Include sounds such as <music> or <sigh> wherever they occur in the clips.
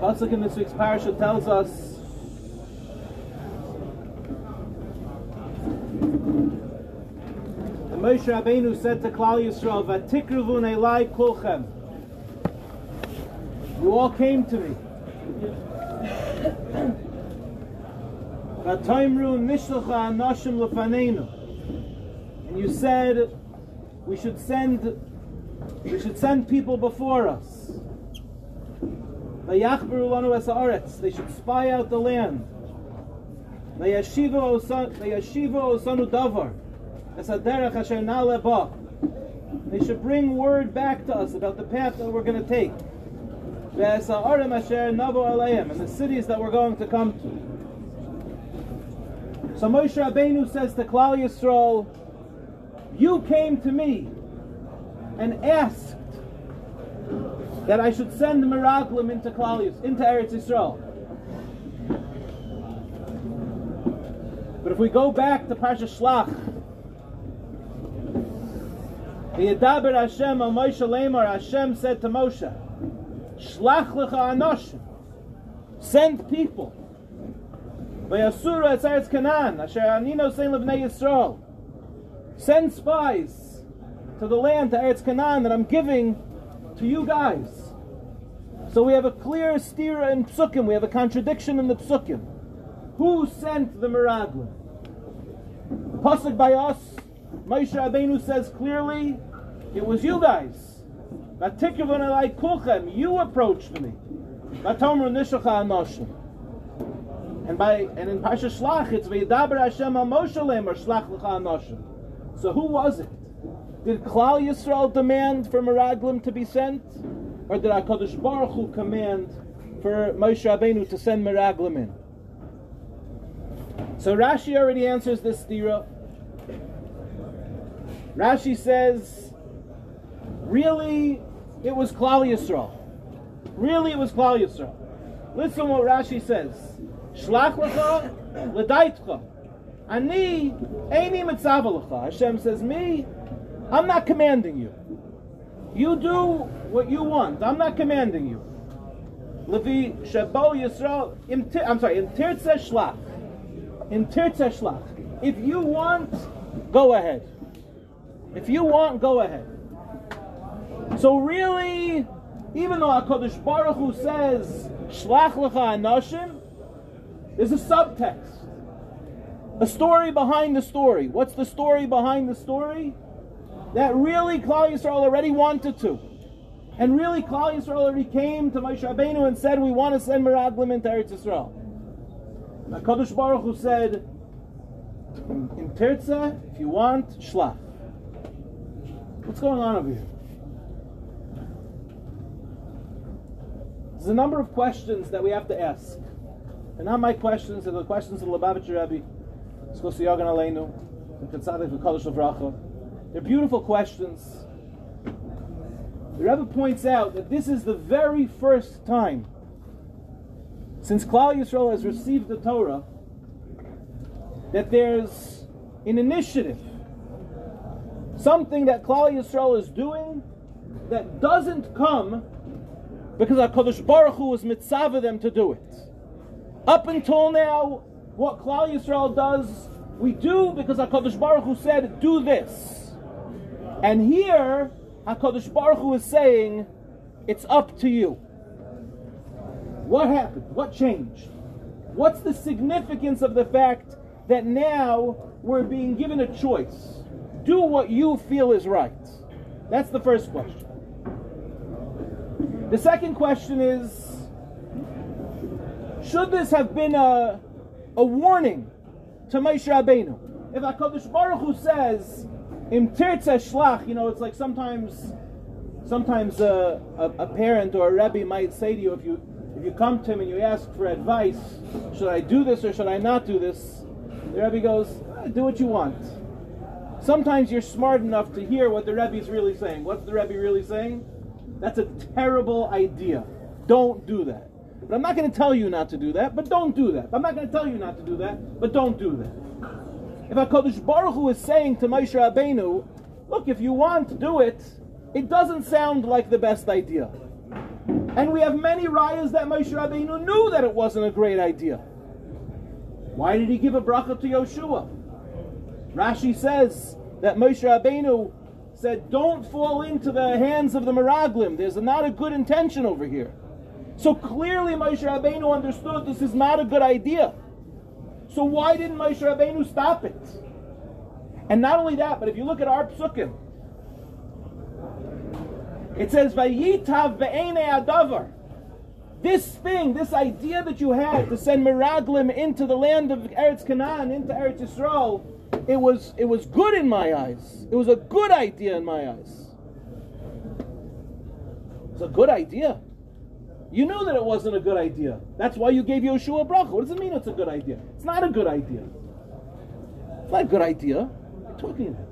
Pasuk in this week's parasha tells us that Moshe Rabbeinu said to Klal Yisrael, "Vatikruvun elai kulchem." You all came to me. V'toimru nishlocha anashim lefanenu. And you said we should send we should send people before us. They should spy out the land. They should bring word back to us about the path that we're going to take. And the cities that we're going to come to. So Moshe Rabbeinu says to Klal Yisrael, you came to me and asked that I should send the Meraglim into Klal into Eretz Yisrael. But if we go back to Parsha Shlach, the Yedaber Hashem Moshe Lemar, Hashem said to Moshe, Shlach lecha anoshim, send people. Vayasura et Eretz Canaan, asher anino sein levnei Yisrael. Send spies to the land, to Eretz Canaan, that I'm giving to you guys. So we have a clear stira in Psukim, we have a contradiction in the Psukim. Who sent the Meraglim? Pasuk by us, Moshe Rabbeinu says clearly, it was you guys. You approached me. And by and in Pasha Shlach it's Vaydaber Hashem al Moshe Lemer Shlach Lecha Anoshim. So who was it? Did Klal Yisrael demand for Meraglim to be sent, or did Hakadosh Baruch Hu command for Moshe Rabbeinu to send Meraglim in? So Rashi already answers this stira. Rashi says, really, it was Klal Yisrael. Really, it was Klal Yisrael. Listen what Rashi says. Shlach lecha ledaitcha. Ani eini mitzav lecha. Hashem says, me, I'm not commanding you. You do what you want. I'm not commanding you. Levi shabo Yisrael. im I'm sorry. In tirtze shlach. In tirtze shlach. If you want, go ahead. If you want, go ahead. So really, even though Hakadosh Baruch Hu says shlach lecha anoshim, there's a subtext, a story behind the story. What's the story behind the story? That really Klal Yisrael already wanted to. And really Klal Yisrael already came to Moshe Rabbeinu and said, we want to send Meraglim into Eretz Yisrael. And HaKadosh Baruch Hu said, in, in tirtze, if you want, shlach. What's going on over here? There's a number of questions that we have to ask. And not my questions, they're the questions of the Lubavitcher Rebbe, Skos Yogan Aleinu, and Katzadik V'Kodesh Lavracha. They're beautiful questions. The Rebbe points out that this is the very first time since Klal Yisrael has received the Torah that there's an initiative, something that Klal Yisrael is doing that doesn't come because HaKadosh Baruch Hu was mitzvah them to do it. Up until now, what Klal Yisrael does, we do because HaKadosh Baruch Hu said, do this. And here, HaKadosh Baruch Hu is saying, it's up to you. What happened? What changed? What's the significance of the fact that now we're being given a choice? Do what you feel is right. That's the first question. The second question is should this have been a, a warning to Moshe Rabbeinu? If HaKadosh Baruch Hu says, Im tirtze shlach, you know, it's like sometimes sometimes a, a, a parent or a rebbe might say to you, if you if you come to him and you ask for advice, should I do this or should I not do this? The rebbe goes, "Ah, do what you want. Sometimes you're smart enough to hear what the rebbe is really saying. What's the rebbe really saying? That's a terrible idea. Don't do that. But I'm not going to tell you not to do that, but don't do that. I'm not going to tell you not to do that, but don't do that. If HaKadosh Baruch Hu is saying to Moshe Rabbeinu, look, if you want, to do it, It doesn't sound like the best idea. And we have many rayas that Moshe Rabbeinu knew that it wasn't a great idea. Why did he give a bracha to Yoshua? Rashi says that Moshe Rabbeinu said, "Don't fall into the hands of the Meraglim. There's not a good intention over here." So clearly, Moshe Rabbeinu understood this is not a good idea. So why didn't Moshe Rabbeinu stop it? And not only that, but if you look at our psukim, it says, "Vayitav adavar." This thing, this idea that you had to send Meraglim into the land of Eretz Canaan, into Eretz Yisrael, it was it was good in my eyes. It was a good idea in my eyes. It's a good idea. You knew that it wasn't a good idea. That's why you gave Yoshua bracha. What does it mean it's a good idea? It's not a good idea. It's not a good idea. What talking about?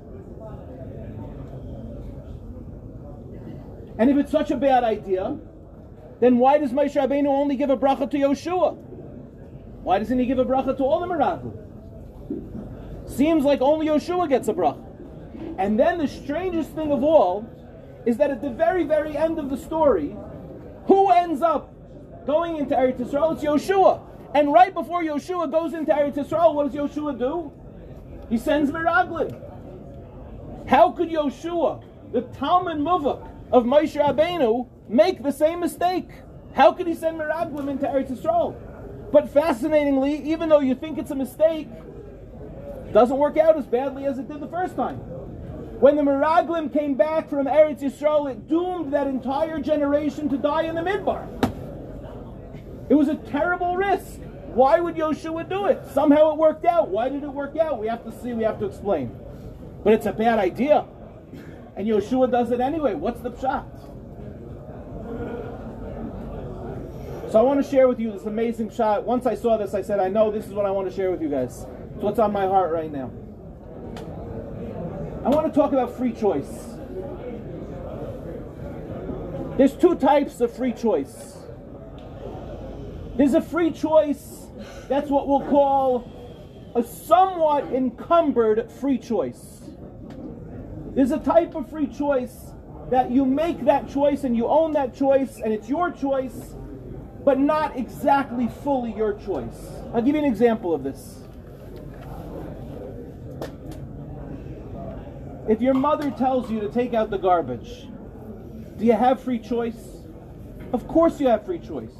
And if it's such a bad idea, then why does Moshe Rabbeinu only give a bracha to Yoshua? Why doesn't he give a bracha to all the Meraglim? Seems like only Yoshua gets a bracha. And then the strangest thing of all is that at the very, very end of the story, who ends up going into Eretz Yisrael? It's Yoshua. And right before Yoshua goes into Eretz Yisrael, what does Yoshua do? He sends Meraglim. How could Yoshua, the Talmud Muvak of Moshe Rabbeinu, make the same mistake? How could he send Meraglim into Eretz Yisrael? But fascinatingly, even though you think it's a mistake, doesn't work out as badly as it did the first time. When the Meraglim came back from Eretz Yisrael, it doomed that entire generation to die in the Midbar. It was a terrible risk. Why would Yoshua do it? Somehow it worked out. Why did it work out? We have to see, we have to explain. But it's a bad idea. And Yoshua does it anyway. What's the pshat? So I want to share with you this amazing shot. Once I saw this, I said, I know this is what I want to share with you guys. It's what's on my heart right now. I want to talk about free choice. There's two types of free choice. There's a free choice, that's what we'll call a somewhat encumbered free choice. There's a type of free choice that you make that choice and you own that choice and it's your choice, but not exactly fully your choice. I'll give you an example of this. If your mother tells you to take out the garbage, do you have free choice? Of course you have free choice.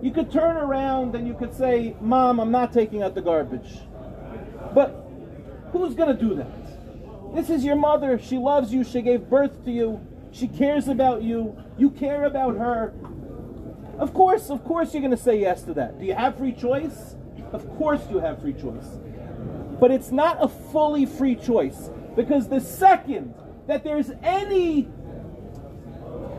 You could turn around and you could say, Mom, I'm not taking out the garbage. But who's going to do that? This is your mother. She loves you. She gave birth to you. She cares about you. You care about her. Of course, of course, you're going to say yes to that. Do you have free choice? Of course, you have free choice. But it's not a fully free choice. Because the second that there's any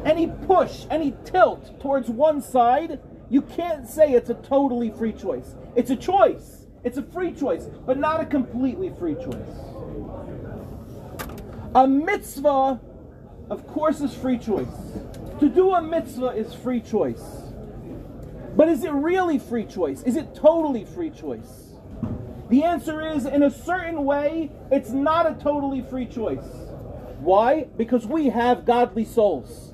any push, any tilt towards one side, you can't say it's a totally free choice. It's a choice. It's a free choice, but not a completely free choice. A mitzvah, of course, is free choice. To do a mitzvah is free choice. But is it really free choice? Is it totally free choice? The answer is, in a certain way, it's not a totally free choice. Why? Because we have godly souls.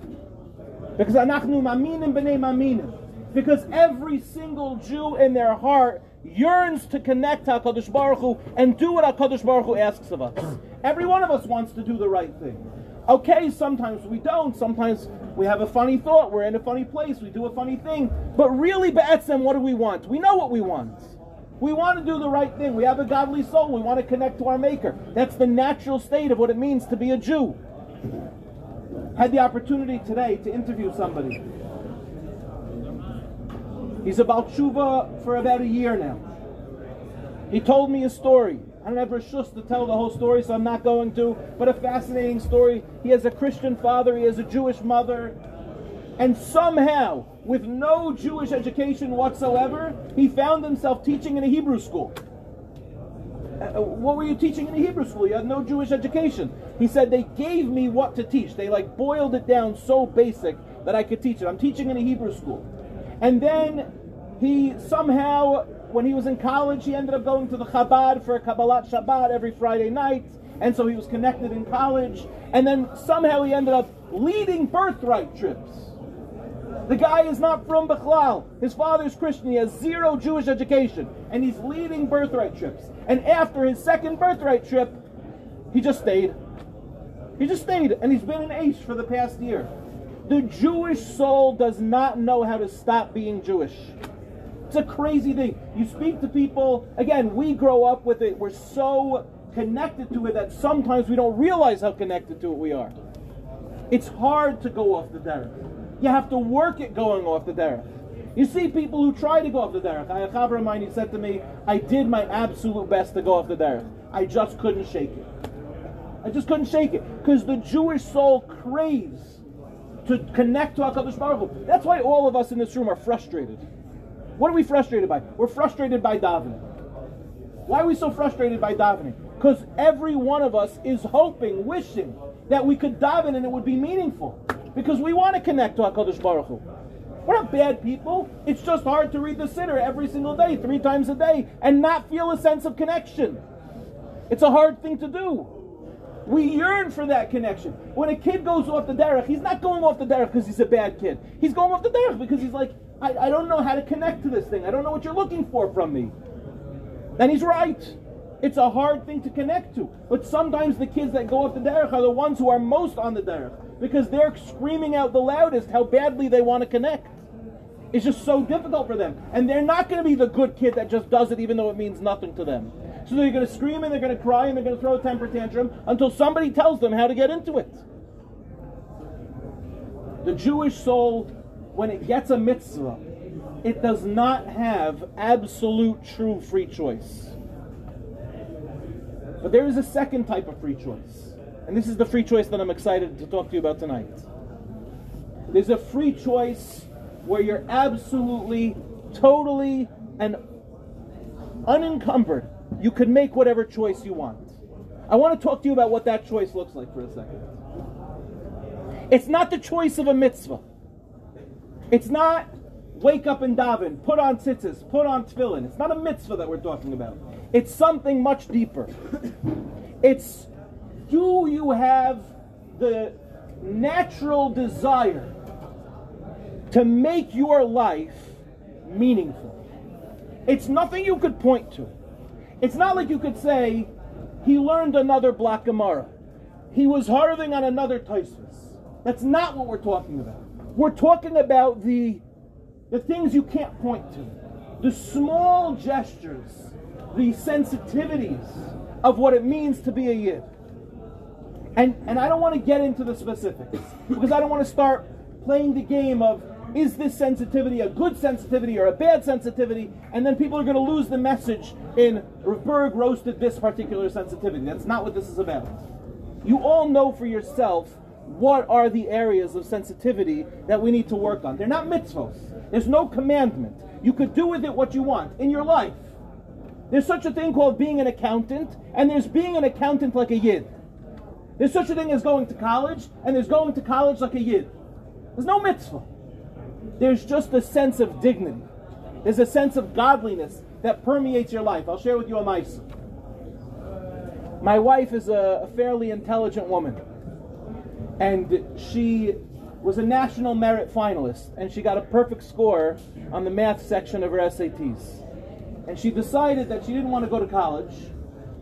Because anachnu b'nei. Because every single Jew in their heart yearns to connect to HaKadosh Baruch Hu and do what HaKadosh Baruch Hu asks of us. Every one of us wants to do the right thing. Okay, sometimes we don't. Sometimes we have a funny thought. We're in a funny place. We do a funny thing. But really, Be'etzem, what do we want? We know what we want. We want to do the right thing. We have a godly soul. We want to connect to our Maker. That's the natural state of what it means to be a Jew. Had the opportunity today to interview somebody. He's about tshuva for about a year now. He told me a story. I don't have rishus to tell the whole story, so I'm not going to. But a fascinating story. He has a Christian father. He has a Jewish mother. And somehow, with no Jewish education whatsoever, he found himself teaching in a Hebrew school. Uh, what were you teaching in a Hebrew school? You had no Jewish education. He said they gave me what to teach. They like boiled it down so basic that I could teach it. I'm teaching in a Hebrew school. And then he somehow, when he was in college, he ended up going to the Chabad for a Kabbalat Shabbat every Friday night. And so he was connected in college. And then somehow he ended up leading birthright trips. The guy is not from Bechlal. His father's Christian. He has zero Jewish education. And he's leading birthright trips. And after his second birthright trip, he just stayed. He just stayed. And he's been an ace for the past year. The Jewish soul does not know how to stop being Jewish. It's a crazy thing. You speak to people, again, we grow up with it. We're so connected to it that sometimes we don't realize how connected to it we are. It's hard to go off the derech. You have to work at going off the derech. You see people who try to go off the derech. I, chaver of mine, he said to me, I did my absolute best to go off the derech. I just couldn't shake it. I just couldn't shake it. Because the Jewish soul craves to connect to HaKadosh Baruch Hu. That's why all of us in this room are frustrated. What are we frustrated by? We're frustrated by davening. Why are we so frustrated by davening? Because every one of us is hoping, wishing that we could daven and it would be meaningful. Because we want to connect to HaKadosh Baruch Hu. We're not bad people. It's just hard to read the Siddur every single day, three times a day, and not feel a sense of connection. It's a hard thing to do. We yearn for that connection. When a kid goes off the derech, he's not going off the derech because he's a bad kid. He's going off the derech because he's like, I, I don't know how to connect to this thing. I don't know what you're looking for from me. And he's right. It's a hard thing to connect to. But sometimes the kids that go off the derech are the ones who are most on the derech because they're screaming out the loudest how badly they want to connect. It's just so difficult for them. And they're not going to be the good kid that just does it even though it means nothing to them. So they're going to scream and they're going to cry and they're going to throw a temper tantrum until somebody tells them how to get into it. The Jewish soul, when it gets a mitzvah, it does not have absolute true free choice. But there is a second type of free choice. And this is the free choice that I'm excited to talk to you about tonight. There's a free choice where you're absolutely, totally, and unencumbered you can make whatever choice you want. I want to talk to you about what that choice looks like for a second. It's not the choice of a mitzvah. It's not wake up and daven, put on tzitzis, put on tefillin. It's not a mitzvah that we're talking about. It's something much deeper. It's do you have the natural desire to make your life meaningful? It's nothing you could point to. It's not like you could say, he learned another Blatt Gemara. He was harving on another Tosfos. That's not what we're talking about. We're talking about the, the things you can't point to. The small gestures, the sensitivities of what it means to be a Yid. And, and I don't want to get into the specifics because I don't want to start playing the game of is this sensitivity a good sensitivity or a bad sensitivity? And then people are going to lose the message in Burg roasted this particular sensitivity. That's not what this is about. You all know for yourself what are the areas of sensitivity that we need to work on. They're not mitzvos. There's no commandment. You could do with it what you want in your life. There's such a thing called being an accountant, and there's being an accountant like a yid. There's such a thing as going to college, and there's going to college like a yid. There's no mitzvah there's just a sense of dignity. There's a sense of godliness that permeates your life. I'll share with you a mice. My wife is a, a fairly intelligent woman, and she was a national merit finalist, and she got a perfect score on the math section of her SATs. And she decided that she didn't want to go to college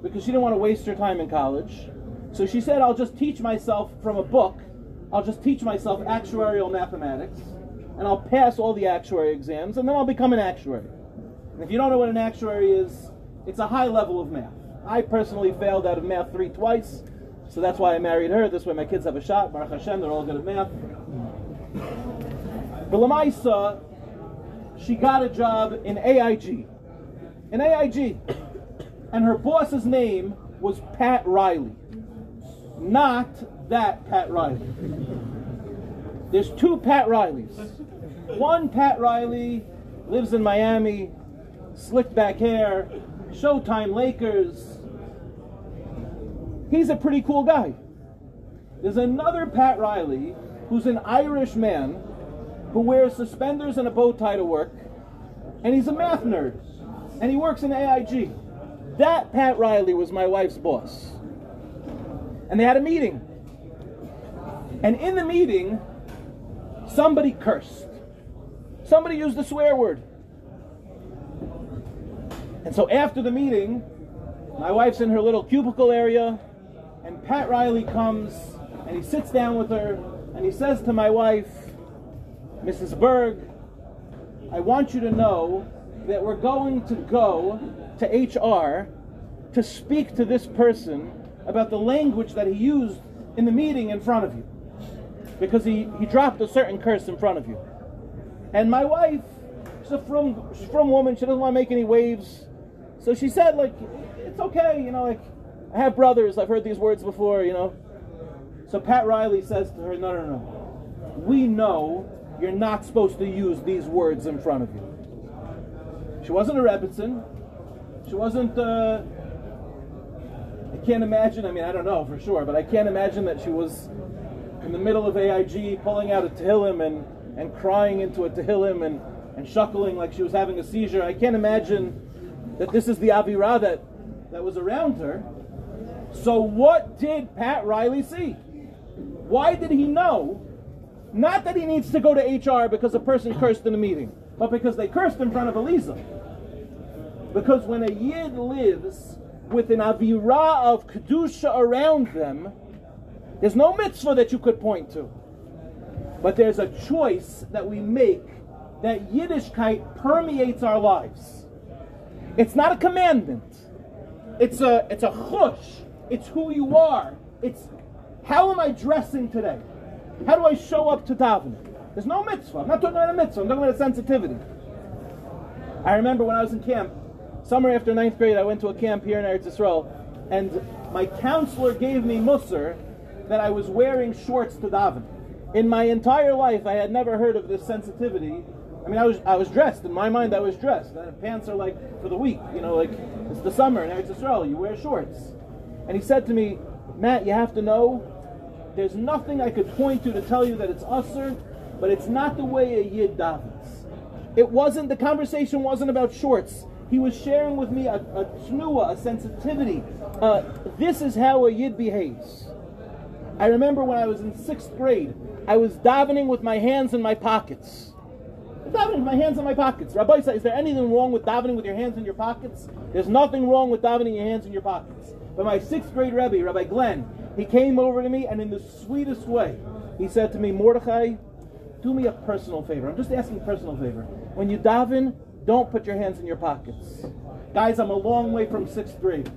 because she didn't want to waste her time in college. So she said, I'll just teach myself from a book, I'll just teach myself actuarial mathematics and I'll pass all the actuary exams, and then I'll become an actuary. And if you don't know what an actuary is, it's a high level of math. I personally failed out of math three twice, so that's why I married her. This way my kids have a shot. Baruch Hashem, they're all good at math. But Lamaisa, she got a job in AIG. In AIG. And her boss's name was Pat Riley. Not that Pat Riley. There's two Pat Rileys. One Pat Riley lives in Miami, slicked back hair, Showtime Lakers. He's a pretty cool guy. There's another Pat Riley who's an Irish man who wears suspenders and a bow tie to work, and he's a math nerd, and he works in AIG. That Pat Riley was my wife's boss. And they had a meeting. And in the meeting, somebody cursed. Somebody used a swear word. And so after the meeting, my wife's in her little cubicle area, and Pat Riley comes and he sits down with her and he says to my wife, Mrs. Burg, I want you to know that we're going to go to HR to speak to this person about the language that he used in the meeting in front of you. Because he, he dropped a certain curse in front of you. And my wife, she's a frum, she's frum woman, she doesn't want to make any waves. So she said, like, it's okay, you know, like, I have brothers, I've heard these words before, you know. So Pat Riley says to her, no, no, no. We know you're not supposed to use these words in front of you. She wasn't a Rebbitzin. She wasn't, uh, I can't imagine, I mean, I don't know for sure, but I can't imagine that she was in the middle of AIG pulling out a Tehillim and, and crying into a Tehillim and, and shuckling like she was having a seizure. I can't imagine that this is the Avirah that, that was around her. So, what did Pat Riley see? Why did he know? Not that he needs to go to HR because a person cursed in a meeting, but because they cursed in front of Elisa. Because when a Yid lives with an Avirah of Kedusha around them, there's no mitzvah that you could point to. But there's a choice that we make that Yiddishkeit permeates our lives. It's not a commandment. It's a it's a chush. It's who you are. It's how am I dressing today? How do I show up to davening? There's no mitzvah. I'm not talking about a mitzvah. I'm talking about a sensitivity. I remember when I was in camp, summer after ninth grade, I went to a camp here in Eretz Yisrael, and my counselor gave me musr that I was wearing shorts to daven. In my entire life, I had never heard of this sensitivity I mean, I was I was dressed. In my mind, I was dressed. Pants are like for the week. You know, like it's the summer in Eretz Yisrael. You wear shorts. And he said to me, Matt, you have to know, there's nothing I could point to to tell you that it's usher, but it's not the way a yid davens. It wasn't. The conversation wasn't about shorts. He was sharing with me a, a a sensitivity. Uh, this is how a yid behaves. I remember when I was in sixth grade, I was davening with my hands in my pockets davening with my hands in my pockets. Rabbi said, is there anything wrong with davening with your hands in your pockets? There's nothing wrong with davening your hands in your pockets. But my sixth grade Rebbe, Rabbi Glenn, he came over to me and in the sweetest way, he said to me, Mordechai, do me a personal favor. I'm just asking a personal favor. When you daven, don't put your hands in your pockets. Guys, I'm a long way from sixth grade.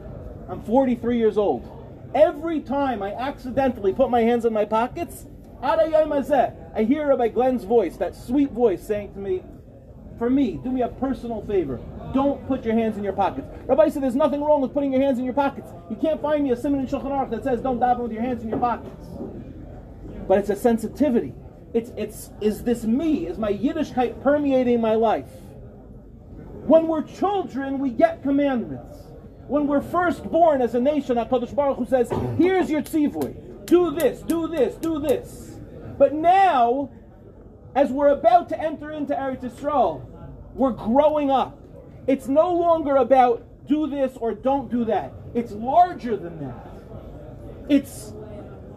I'm 43 years old. Every time I accidentally put my hands in my pockets, I hear Rabbi Glenn's voice, that sweet voice saying to me, for me, do me a personal favor. Don't put your hands in your pockets. Rabbi said there's nothing wrong with putting your hands in your pockets. You can't find me a siman in Shulchan Aruch that says don't daven with your hands in your pockets. But it's a sensitivity. It's, it's, is this me? Is my Yiddishkeit permeating my life? When we're children, we get commandments. When we're first born as a nation, HaKadosh Baruch Hu says, here's your tzivui. Do this, do this, do this. But now, as we're about to enter into Eretz Yisrael, we're growing up. It's no longer about do this or don't do that. It's larger than that. It's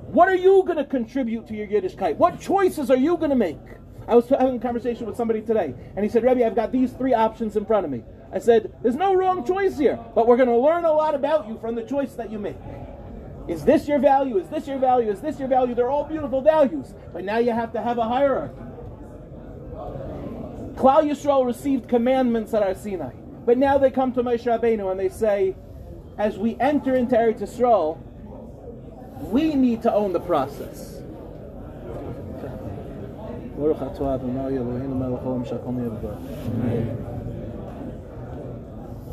what are you going to contribute to your Yiddishkeit? What choices are you going to make? I was having a conversation with somebody today, and he said, Rebbe, I've got these three options in front of me. I said, There's no wrong choice here, but we're going to learn a lot about you from the choice that you make. Is this your value? Is this your value? Is this your value? They're all beautiful values. But now you have to have a hierarchy. Klal Yisrael received commandments at Har Sinai. But now they come to Moshe Rabbeinu and they say, as we enter into Eretz Yisrael, we need to own the process.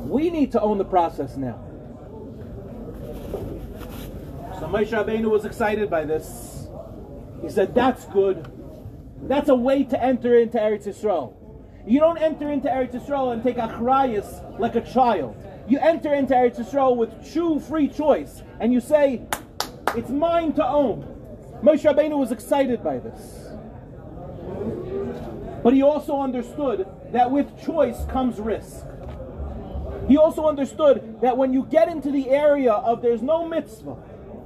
We need to own the process now. So Moshe Rabbeinu was excited by this. He said, that's good. That's a way to enter into Eretz Yisrael. You don't enter into Eretz Yisrael and take achrayas like a child. You enter into Eretz Yisrael with true free choice, and you say, "It's mine to own." Moshe Rabbeinu was excited by this, but he also understood that with choice comes risk. He also understood that when you get into the area of there's no mitzvah,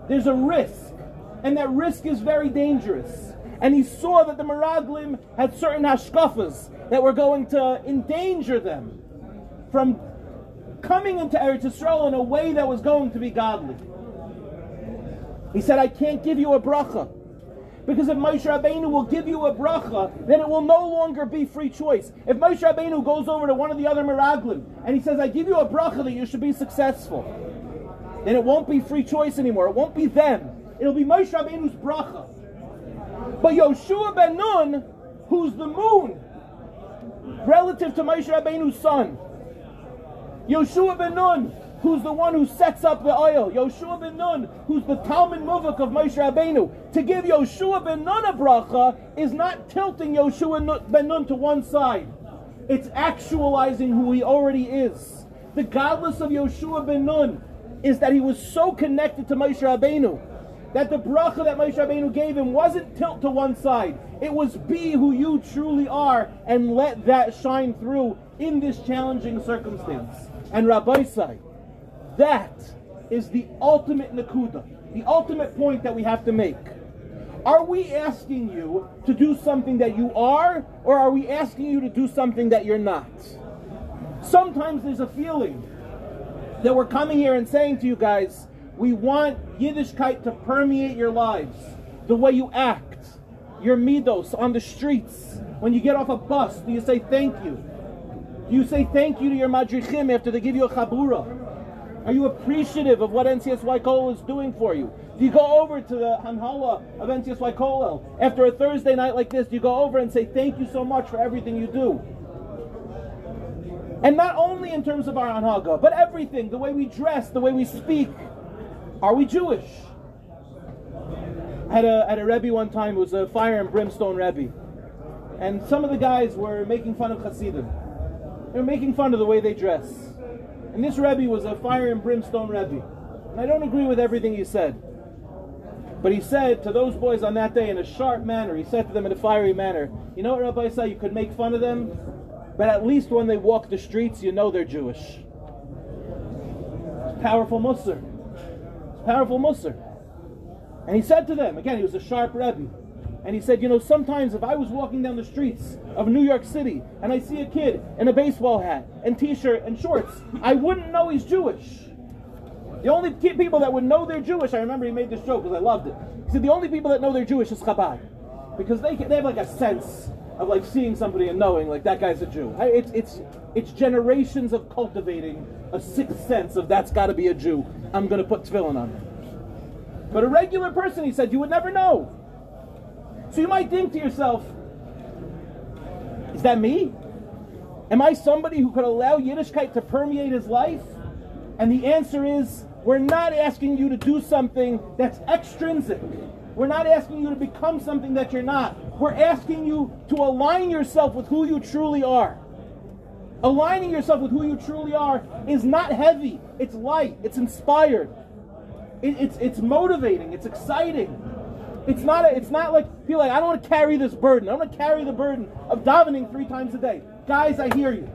there's a risk. and that risk is very dangerous. And he saw that the Meraglim had certain hashkafas that were going to endanger them from coming into Eretz Yisrael in a way that was going to be godly. He said, I can't give you a bracha. Because if Moshe Rabbeinu will give you a bracha, then it will no longer be free choice. If Moshe Rabbeinu goes over to one of the other Meraglim and he says, I give you a bracha that you should be successful, then it won't be free choice anymore. It won't be them. It'll be Moshe Rabbeinu's bracha. But Yoshua ben Nun, who's the moon, relative to Moshe Rabbeinu's sun, Yoshua ben Nun, who's the one who sets up the oil. Yoshua ben Nun, who's the Talmud Muvak of Moshe Rabbeinu. To give Yoshua ben Nun a bracha is not tilting Yoshua ben Nun to one side. It's actualizing who he already is. The gadlus of Yoshua ben Nun is that he was so connected to Moshe Rabbeinu that the bracha that Moshe Rabbeinu gave him wasn't tilt to one side. It was be who you truly are and let that shine through in this challenging circumstance. And Rabbi Sai, that is the ultimate nakuda, the ultimate point that we have to make. Are we asking you to do something that you are, or are we asking you to do something that you're not? Sometimes there's a feeling that we're coming here and saying to you guys, we want Yiddishkeit to permeate your lives, the way you act, your midos on the streets. When you get off a bus, do you say thank you? Do you say thank you to your madrichim after they give you a chabura? Are you appreciative of what NCSY Kollel is doing for you? Do you go over to the Hanhala of NCSY Kollel after a Thursday night like this? Do you go over and say thank you so much for everything you do? And not only in terms of our Anhaga, but everything, the way we dress, the way we speak. Are we Jewish? I had a, had a Rebbe one time, it was a fire and brimstone Rebbe. And some of the guys were making fun of Hasidim. They were making fun of the way they dress. And this Rebbe was a fire and brimstone Rebbe. And I don't agree with everything he said. But he said to those boys on that day in a sharp manner, he said to them in a fiery manner, You know what, Rabbi said? You could make fun of them, but at least when they walk the streets, you know they're Jewish. It's powerful Musser. It's powerful Musser. And he said to them, again, he was a sharp Rebbe. And he said, you know, sometimes if I was walking down the streets of New York City and I see a kid in a baseball hat and t-shirt and shorts, I wouldn't know he's Jewish. The only people that would know they're Jewish, I remember he made this joke because I loved it. He said the only people that know they're Jewish is Chabad, because they they have like a sense of like seeing somebody and knowing like that guy's a Jew. It's it's it's generations of cultivating a sixth sense of that's got to be a Jew. I'm going to put tefillin on him. But a regular person, he said, you would never know. So you might think to yourself, is that me? Am I somebody who could allow Yiddishkeit to permeate his life? And the answer is, we're not asking you to do something that's extrinsic. We're not asking you to become something that you're not. We're asking you to align yourself with who you truly are. Aligning yourself with who you truly are is not heavy, it's light, it's inspired, it, it's, it's motivating, it's exciting. It's not, a, it's not like, feel like, I don't want to carry this burden. I don't want to carry the burden of davening three times a day. Guys, I hear you.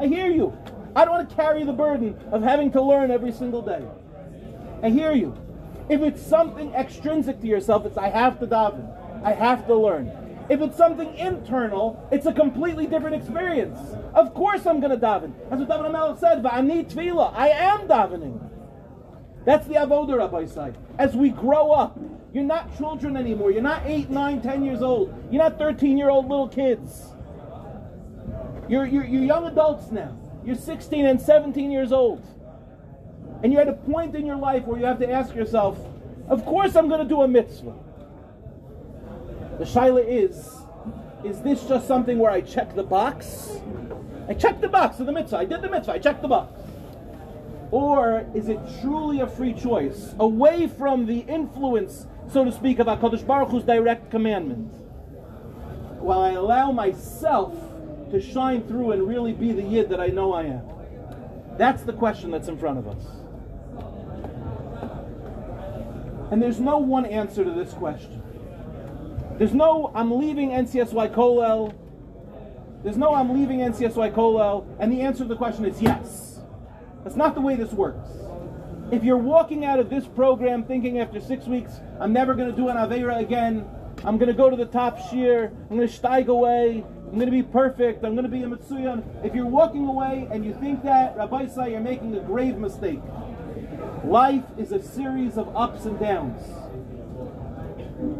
I hear you. I don't want to carry the burden of having to learn every single day. I hear you. If it's something extrinsic to yourself, it's I have to daven. I have to learn. If it's something internal, it's a completely different experience. Of course I'm going to daven. That's what David HaMelech said, Va'ani tefillah. I am davening. That's the avodah Rabbi side. As we grow up, you're not children anymore. You're not 8, 9, 10 years old. You're not 13 year old little kids. You're, you're, you're young adults now. You're 16 and 17 years old. And you're at a point in your life where you have to ask yourself, of course I'm going to do a mitzvah. The shaila is, is this just something where I check the box? I checked the box of the mitzvah. I did the mitzvah. I checked the box. Or is it truly a free choice, away from the influence, so to speak, of HaKadosh Baruch Hu's direct commandment? While I allow myself to shine through and really be the yid that I know I am? That's the question that's in front of us. And there's no one answer to this question. There's no, I'm leaving NCSY Kollel. There's no, I'm leaving NCSY Kollel. And the answer to the question is yes. That's not the way this works. If you're walking out of this program thinking after six weeks, I'm never going to do an Aveira again, I'm going to go to the top shiur, I'm going to steig away, I'm going to be perfect, I'm going to be a Mitsuyan. If you're walking away and you think that, Rabbi Say, you're making a grave mistake. Life is a series of ups and downs.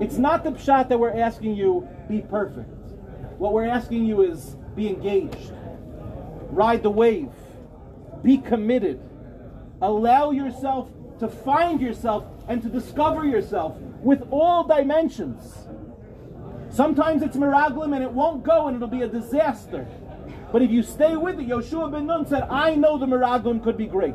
It's not the shot that we're asking you be perfect. What we're asking you is be engaged, ride the wave, be committed, allow yourself to find yourself and to discover yourself with all dimensions. Sometimes it's meraglim and it won't go and it'll be a disaster. But if you stay with it, Yoshua ben Nun said, I know the meraglim could be great.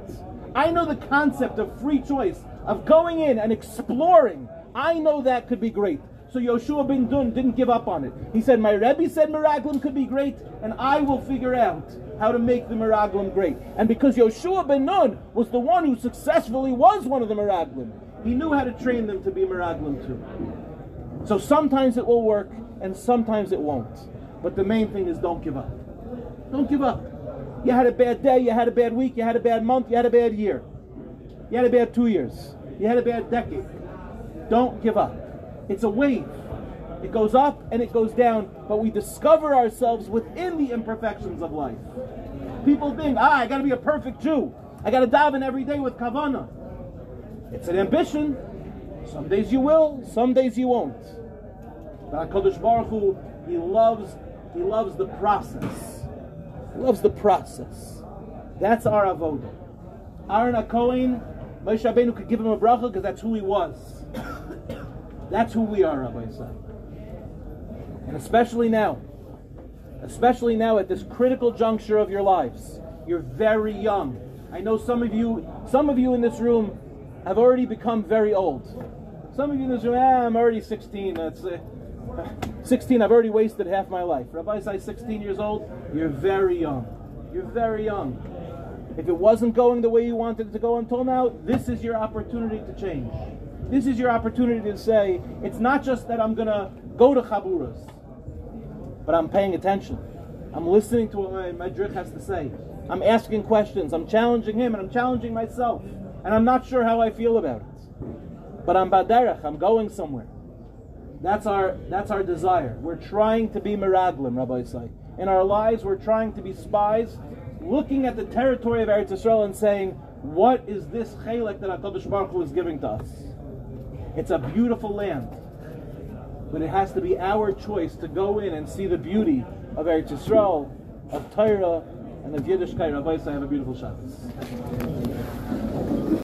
I know the concept of free choice, of going in and exploring. I know that could be great. So Yoshua ben Nun didn't give up on it. He said, My Rebbe said Meraglim could be great, and I will figure out how to make the Meraglim great. And because Yoshua ben Nun was the one who successfully was one of the Meraglim, he knew how to train them to be Meraglim too. So sometimes it will work, and sometimes it won't. But the main thing is don't give up. Don't give up. You had a bad day, you had a bad week, you had a bad month, you had a bad year. You had a bad two years. You had a bad decade. Don't give up. It's a wave. It goes up and it goes down, but we discover ourselves within the imperfections of life. People think, ah, I gotta be a perfect Jew. I gotta daven every day with kavana. It's an ambition. Some days you will, some days you won't. But HaKadosh Baruch Hu, He loves, He loves the process. He loves the process. That's our avodah. Aaron HaKohen, Moshe Rabbeinu could give him a bracha because that's who he was. That's who we are, Rabbi Isai. And especially now, especially now at this critical juncture of your lives, you're very young. I know some of you, some of you in this room have already become very old. Some of you in this room, ah, I'm already 16. That's uh, <laughs> 16. I've already wasted half my life. Rabbi Isai, 16 years old. You're very young. You're very young. If it wasn't going the way you wanted it to go until now, this is your opportunity to change. This is your opportunity to say, it's not just that I'm going to go to Chaburas, but I'm paying attention. I'm listening to what my, drich has to say. I'm asking questions. I'm challenging him and I'm challenging myself. And I'm not sure how I feel about it. But I'm baderech. I'm going somewhere. That's our that's our desire. We're trying to be meraglim, Rabbi say. In our lives, we're trying to be spies, looking at the territory of Eretz Yisrael and saying, "What is this chaylik that Hakadosh Baruch Hu is giving to us?" It's a beautiful land, but it has to be our choice to go in and see the beauty of Eretz Yisrael, of Torah, and of Yiddishkeit. Rabbi say, have a beautiful Shabbos.